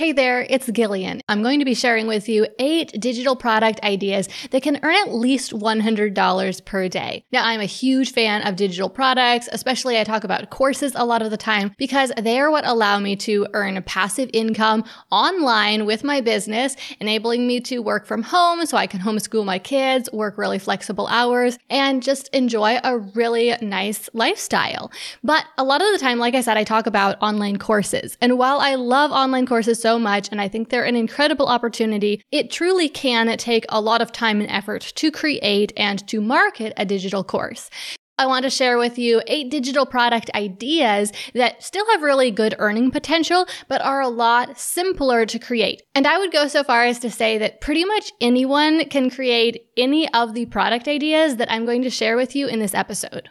Hey there, it's Gillian. I'm going to be sharing with you eight digital product ideas that can earn at least $100 per day. Now, I'm a huge fan of digital products, especially I talk about courses a lot of the time because they are what allow me to earn passive income online with my business, enabling me to work from home so I can homeschool my kids, work really flexible hours, and just enjoy a really nice lifestyle. But a lot of the time, like I said, I talk about online courses. And while I love online courses so so much, and I think they're an incredible opportunity. It truly can take a lot of time and effort to create and to market a digital course. I want to share with you eight digital product ideas that still have really good earning potential, but are a lot simpler to create. And I would go so far as to say that pretty much anyone can create any of the product ideas that I'm going to share with you in this episode.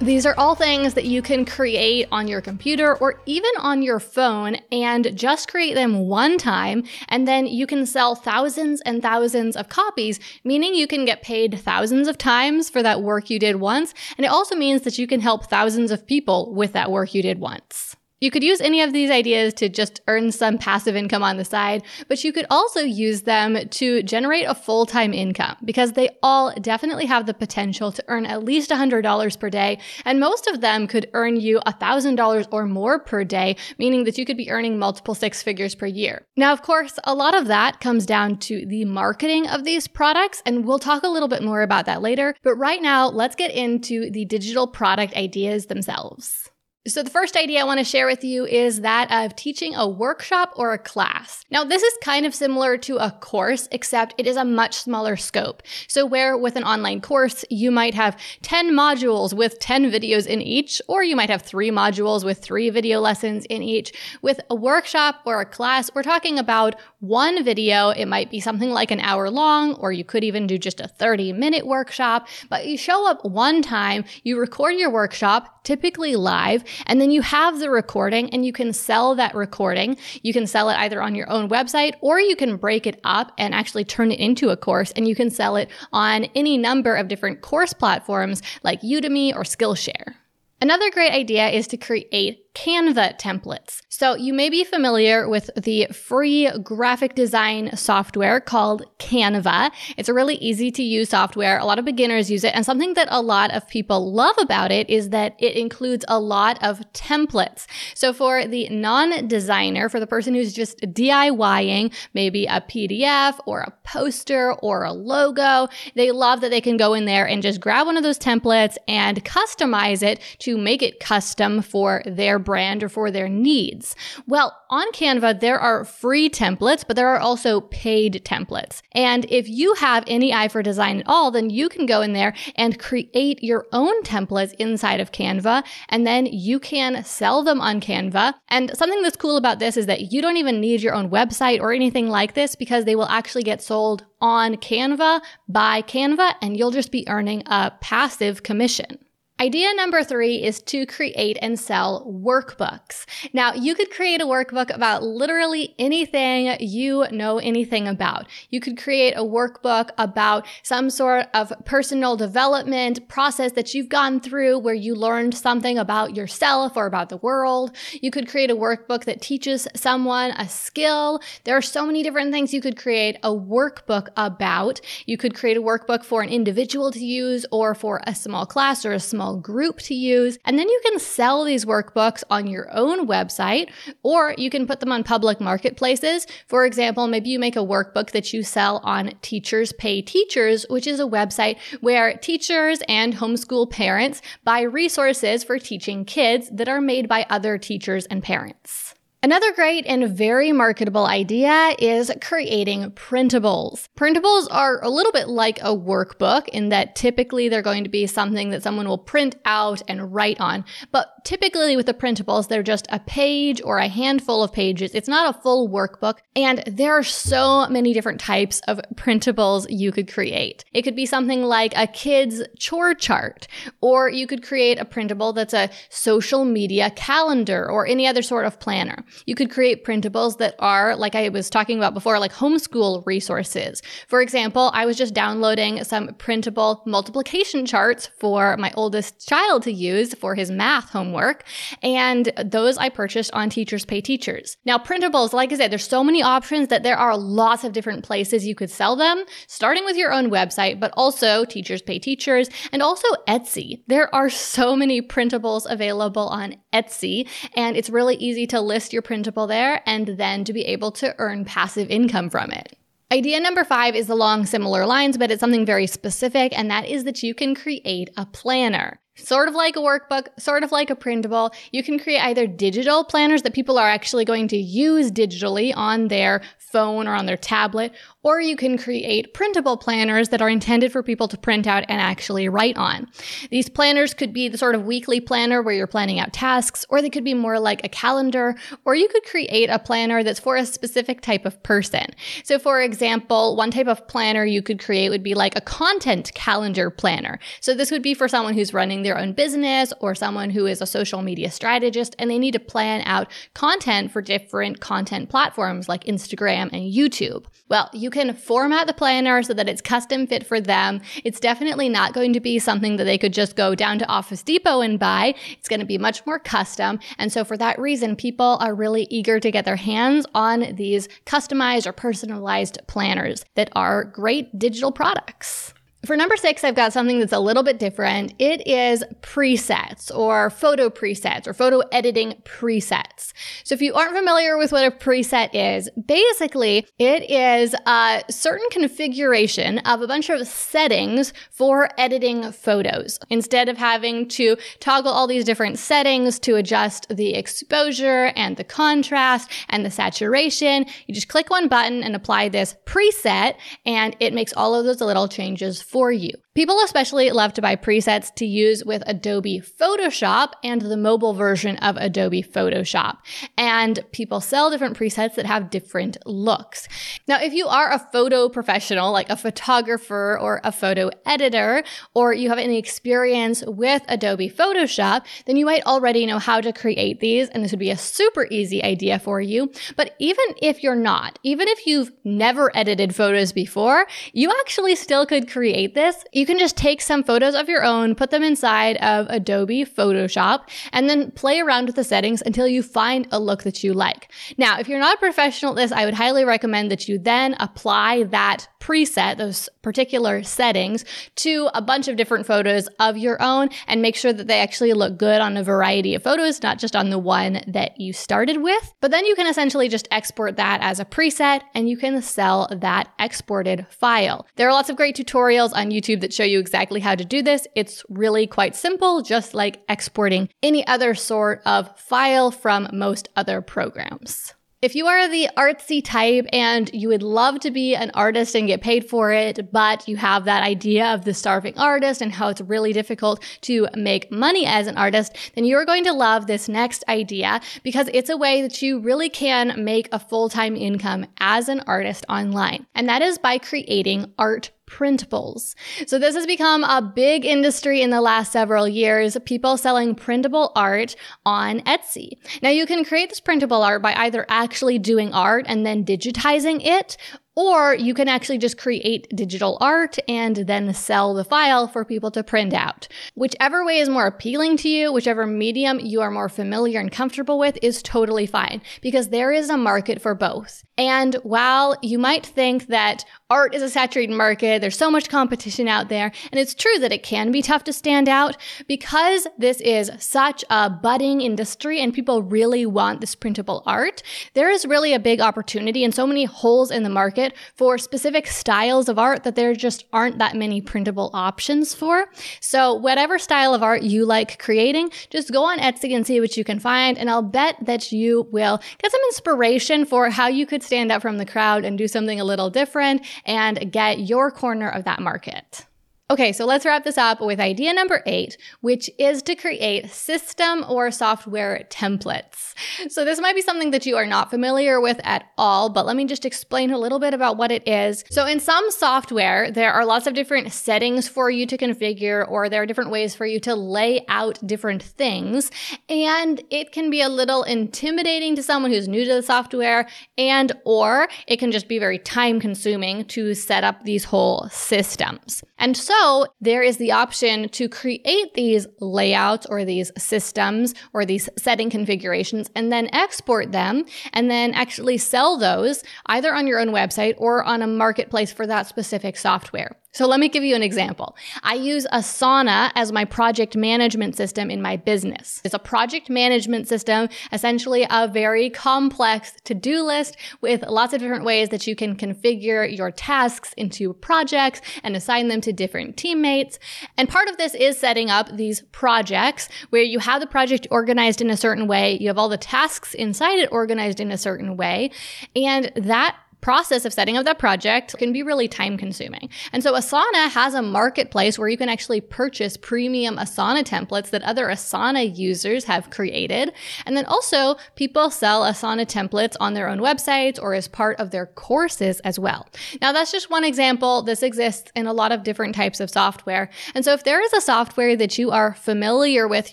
These are all things that you can create on your computer or even on your phone and just create them one time. And then you can sell thousands and thousands of copies, meaning you can get paid thousands of times for that work you did once. And it also means that you can help thousands of people with that work you did once. You could use any of these ideas to just earn some passive income on the side, but you could also use them to generate a full time income because they all definitely have the potential to earn at least $100 per day. And most of them could earn you $1,000 or more per day, meaning that you could be earning multiple six figures per year. Now, of course, a lot of that comes down to the marketing of these products, and we'll talk a little bit more about that later. But right now, let's get into the digital product ideas themselves. So, the first idea I want to share with you is that of teaching a workshop or a class. Now, this is kind of similar to a course, except it is a much smaller scope. So, where with an online course, you might have 10 modules with 10 videos in each, or you might have three modules with three video lessons in each. With a workshop or a class, we're talking about one video. It might be something like an hour long, or you could even do just a 30 minute workshop, but you show up one time, you record your workshop, typically live, and then you have the recording and you can sell that recording. You can sell it either on your own website or you can break it up and actually turn it into a course and you can sell it on any number of different course platforms like Udemy or Skillshare. Another great idea is to create Canva templates. So you may be familiar with the free graphic design software called Canva. It's a really easy to use software. A lot of beginners use it. And something that a lot of people love about it is that it includes a lot of templates. So for the non-designer, for the person who's just DIYing, maybe a PDF or a poster or a logo, they love that they can go in there and just grab one of those templates and customize it to make it custom for their brand or for their needs? Well, on Canva, there are free templates, but there are also paid templates. And if you have any eye for design at all, then you can go in there and create your own templates inside of Canva, and then you can sell them on Canva. And something that's cool about this is that you don't even need your own website or anything like this because they will actually get sold on Canva by Canva, and you'll just be earning a passive commission. Idea number three is to create and sell workbooks. Now, you could create a workbook about literally anything you know anything about. You could create a workbook about some sort of personal development process that you've gone through where you learned something about yourself or about the world. You could create a workbook that teaches someone a skill. There are so many different things you could create a workbook about. You could create a workbook for an individual to use or for a small class or a small small group to use. And then you can sell these workbooks on your own website, or you can put them on public marketplaces. For example, maybe you make a workbook that you sell on Teachers Pay Teachers, which is a website where teachers and homeschool parents buy resources for teaching kids that are made by other teachers and parents. Another great and very marketable idea is creating printables. Printables are a little bit like a workbook in that typically they're going to be something that someone will print out and write on. But typically with the printables, they're just a page or a handful of pages. It's not a full workbook. And there are so many different types of printables you could create. It could be something like a kid's chore chart, or you could create a printable that's a social media calendar or any other sort of planner. You could create printables that are, like I was talking about before, like homeschool resources. For example, I was just downloading some printable multiplication charts for my oldest child to use for his math homework. And those I purchased on Teachers Pay Teachers. Now, printables, like I said, there's so many options that there are lots of different places you could sell them, starting with your own website, but also Teachers Pay Teachers and also Etsy. There are so many printables available on Etsy, and it's really easy to list your your printable there and then to be able to earn passive income from it. Idea number five is along similar lines, but it's something very specific, and that is that you can create a planner. Sort of like a workbook, sort of like a printable. You can create either digital planners that people are actually going to use digitally on their phone or on their tablet, or you can create printable planners that are intended for people to print out and actually write on. These planners could be the sort of weekly planner where you're planning out tasks, or they could be more like a calendar, or you could create a planner that's for a specific type of person. So, for example, one type of planner you could create would be like a content calendar planner. So, this would be for someone who's running their own business or someone who is a social media strategist and they need to plan out content for different content platforms like Instagram and YouTube. Well, you can format the planner so that it's custom fit for them. It's definitely not going to be something that they could just go down to Office Depot and buy. It's going to be much more custom. And so for that reason, people are really eager to get their hands on these customized or personalized planners that are great digital products. For number six, I've got something that's a little bit different. It is presets or photo presets or photo editing presets. So if you aren't familiar with what a preset is, basically it is a certain configuration of a bunch of settings for editing photos. Instead of having to toggle all these different settings to adjust the exposure and the contrast and the saturation, you just click one button and apply this preset and it makes all of those little changes for you. People especially love to buy presets to use with Adobe Photoshop and the mobile version of Adobe Photoshop. And people sell different presets that have different looks. Now, if you are a photo professional, like a photographer or a photo editor, or you have any experience with Adobe Photoshop, then you might already know how to create these, and this would be a super easy idea for you. But even if you're not, even if you've never edited photos before, you actually still could create this you can just take some photos of your own, put them inside of Adobe Photoshop, and then play around with the settings until you find a look that you like. Now, if you're not a professional at this, I would highly recommend that you then apply that preset, those particular settings, to a bunch of different photos of your own and make sure that they actually look good on a variety of photos, not just on the one that you started with. But then you can essentially just export that as a preset and you can sell that exported file. There are lots of great tutorials on YouTube that show you exactly how to do this. It's really quite simple, just like exporting any other sort of file from most other programs. If you are the artsy type and you would love to be an artist and get paid for it, but you have that idea of the starving artist and how it's really difficult to make money as an artist, then you're going to love this next idea because it's a way that you really can make a full time income as an artist online. And that is by creating art printables. So this has become a big industry in the last several years, people selling printable art on Etsy. Now you can create this printable art by either actually doing art and then digitizing it or you can actually just create digital art and then sell the file for people to print out. Whichever way is more appealing to you, whichever medium you are more familiar and comfortable with is totally fine because there is a market for both. And while you might think that art is a saturated market, there's so much competition out there, and it's true that it can be tough to stand out because this is such a budding industry and people really want this printable art, there is really a big opportunity and so many holes in the market market for specific styles of art that there just aren't that many printable options for. So, whatever style of art you like creating, just go on Etsy and see what you can find. And I'll bet that you will get some inspiration for how you could stand out from the crowd and do something a little different and get your corner of that market. Okay, so let's wrap this up with idea number eight, which is to create system or software templates. So, this might be something that you are not familiar with at all, but let me just explain a little bit about what it is. So, in some software, there are lots of different settings for you to configure, or there are different ways for you to lay out different things. And it can be a little intimidating to someone who's new to the software, and or it can just be very time consuming to set up these whole systems. And so, so there is the option to create these layouts or these systems or these setting configurations and then export them and then actually sell those either on your own website or on a marketplace for that specific software. So let me give you an example. I use Asana as my project management system in my business. It's a project management system, essentially a very complex to-do list with lots of different ways that you can configure your tasks into projects and assign them to different teammates. And part of this is setting up these projects where you have the project organized in a certain way. You have all the tasks inside it organized in a certain way. And that process of setting up that project can be really time consuming. And so Asana has a marketplace where you can actually purchase premium Asana templates that other Asana users have created. And then also people sell Asana templates on their own websites or as part of their courses as well. Now that's just one example. This exists in a lot of different types of software. And so if there is a software that you are familiar with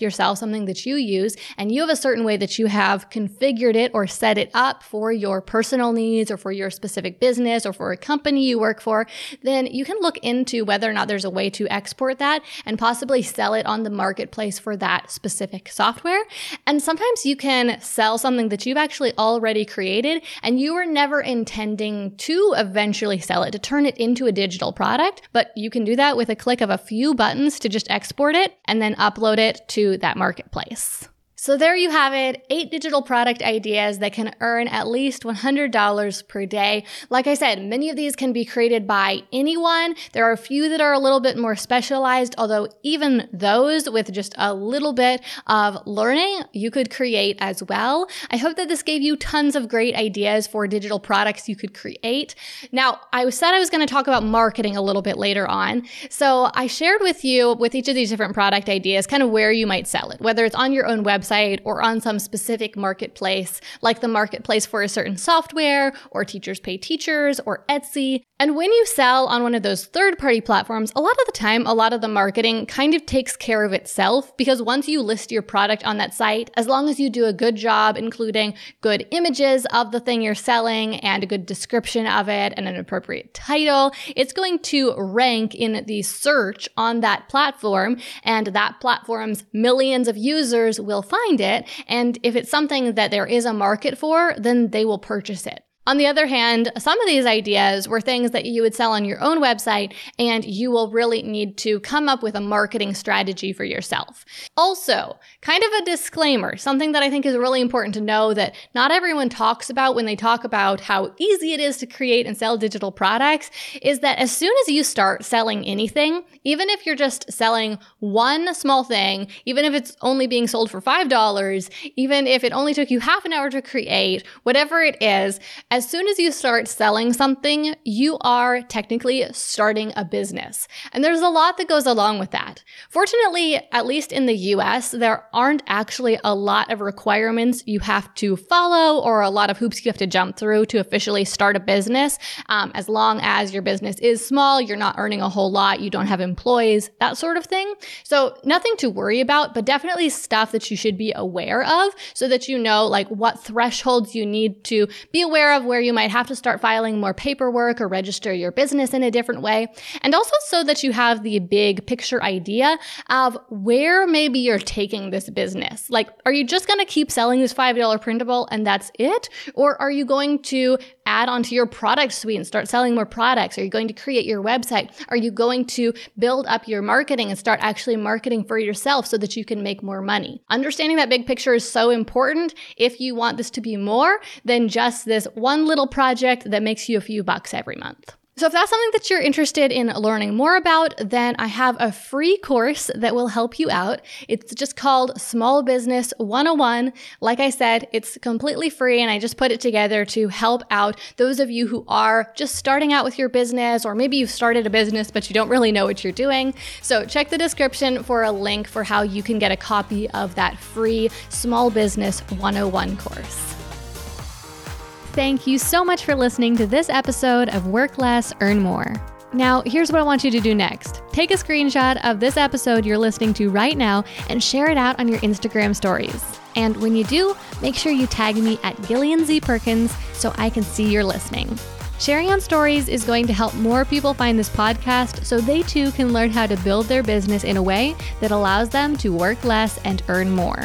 yourself, something that you use, and you have a certain way that you have configured it or set it up for your personal needs or for your specific business or for a company you work for, then you can look into whether or not there's a way to export that and possibly sell it on the marketplace for that specific software. And sometimes you can sell something that you've actually already created and you were never intending to eventually sell it, to turn it into a digital product, but you can do that with a click of a few buttons to just export it and then upload it to that marketplace. So there you have it, eight digital product ideas that can earn at least $100 per day. Like I said, many of these can be created by anyone. There are a few that are a little bit more specialized, although even those with just a little bit of learning, you could create as well. I hope that this gave you tons of great ideas for digital products you could create. Now, I said I was going to talk about marketing a little bit later on. So I shared with you with each of these different product ideas kind of where you might sell it, whether it's on your own website website or on some specific marketplace, like the marketplace for a certain software, or Teachers Pay Teachers, or Etsy. And when you sell on one of those third party platforms, a lot of the time, a lot of the marketing kind of takes care of itself because once you list your product on that site, as long as you do a good job, including good images of the thing you're selling and a good description of it and an appropriate title, it's going to rank in the search on that platform and that platform's millions of users will find it. And if it's something that there is a market for, then they will purchase it. On the other hand, some of these ideas were things that you would sell on your own website, and you will really need to come up with a marketing strategy for yourself. Also, kind of a disclaimer, something that I think is really important to know that not everyone talks about when they talk about how easy it is to create and sell digital products is that as soon as you start selling anything, even if you're just selling one small thing, even if it's only being sold for $5, even if it only took you half an hour to create, whatever it is, as soon as you start selling something, you are technically starting a business. And there's a lot that goes along with that. Fortunately, at least in the US, there aren't actually a lot of requirements you have to follow or a lot of hoops you have to jump through to officially start a business. Um, as long as your business is small, you're not earning a whole lot, you don't have employees, that sort of thing. So nothing to worry about, but definitely stuff that you should be aware of so that you know like what thresholds you need to be aware of where you might have to start filing more paperwork or register your business in a different way. And also so that you have the big picture idea of where maybe you're taking this business. Like, are you just going to keep selling this $5 printable and that's it? Or are you going to add onto your product suite and start selling more products? Are you going to create your website? Are you going to build up your marketing and start actually marketing for yourself so that you can make more money? Understanding that big picture is so important if you want this to be more than just this one little project that makes you a few bucks every month. So, if that's something that you're interested in learning more about, then I have a free course that will help you out. It's just called Small Business 101. Like I said, it's completely free, and I just put it together to help out those of you who are just starting out with your business, or maybe you've started a business but you don't really know what you're doing. So, check the description for a link for how you can get a copy of that free Small Business 101 course. Thank you so much for listening to this episode of Work Less, Earn More. Now, here's what I want you to do next. Take a screenshot of this episode you're listening to right now and share it out on your Instagram stories. And when you do, make sure you tag me at Gillian Z Perkins so I can see you're listening. Sharing on stories is going to help more people find this podcast so they too can learn how to build their business in a way that allows them to work less and earn more.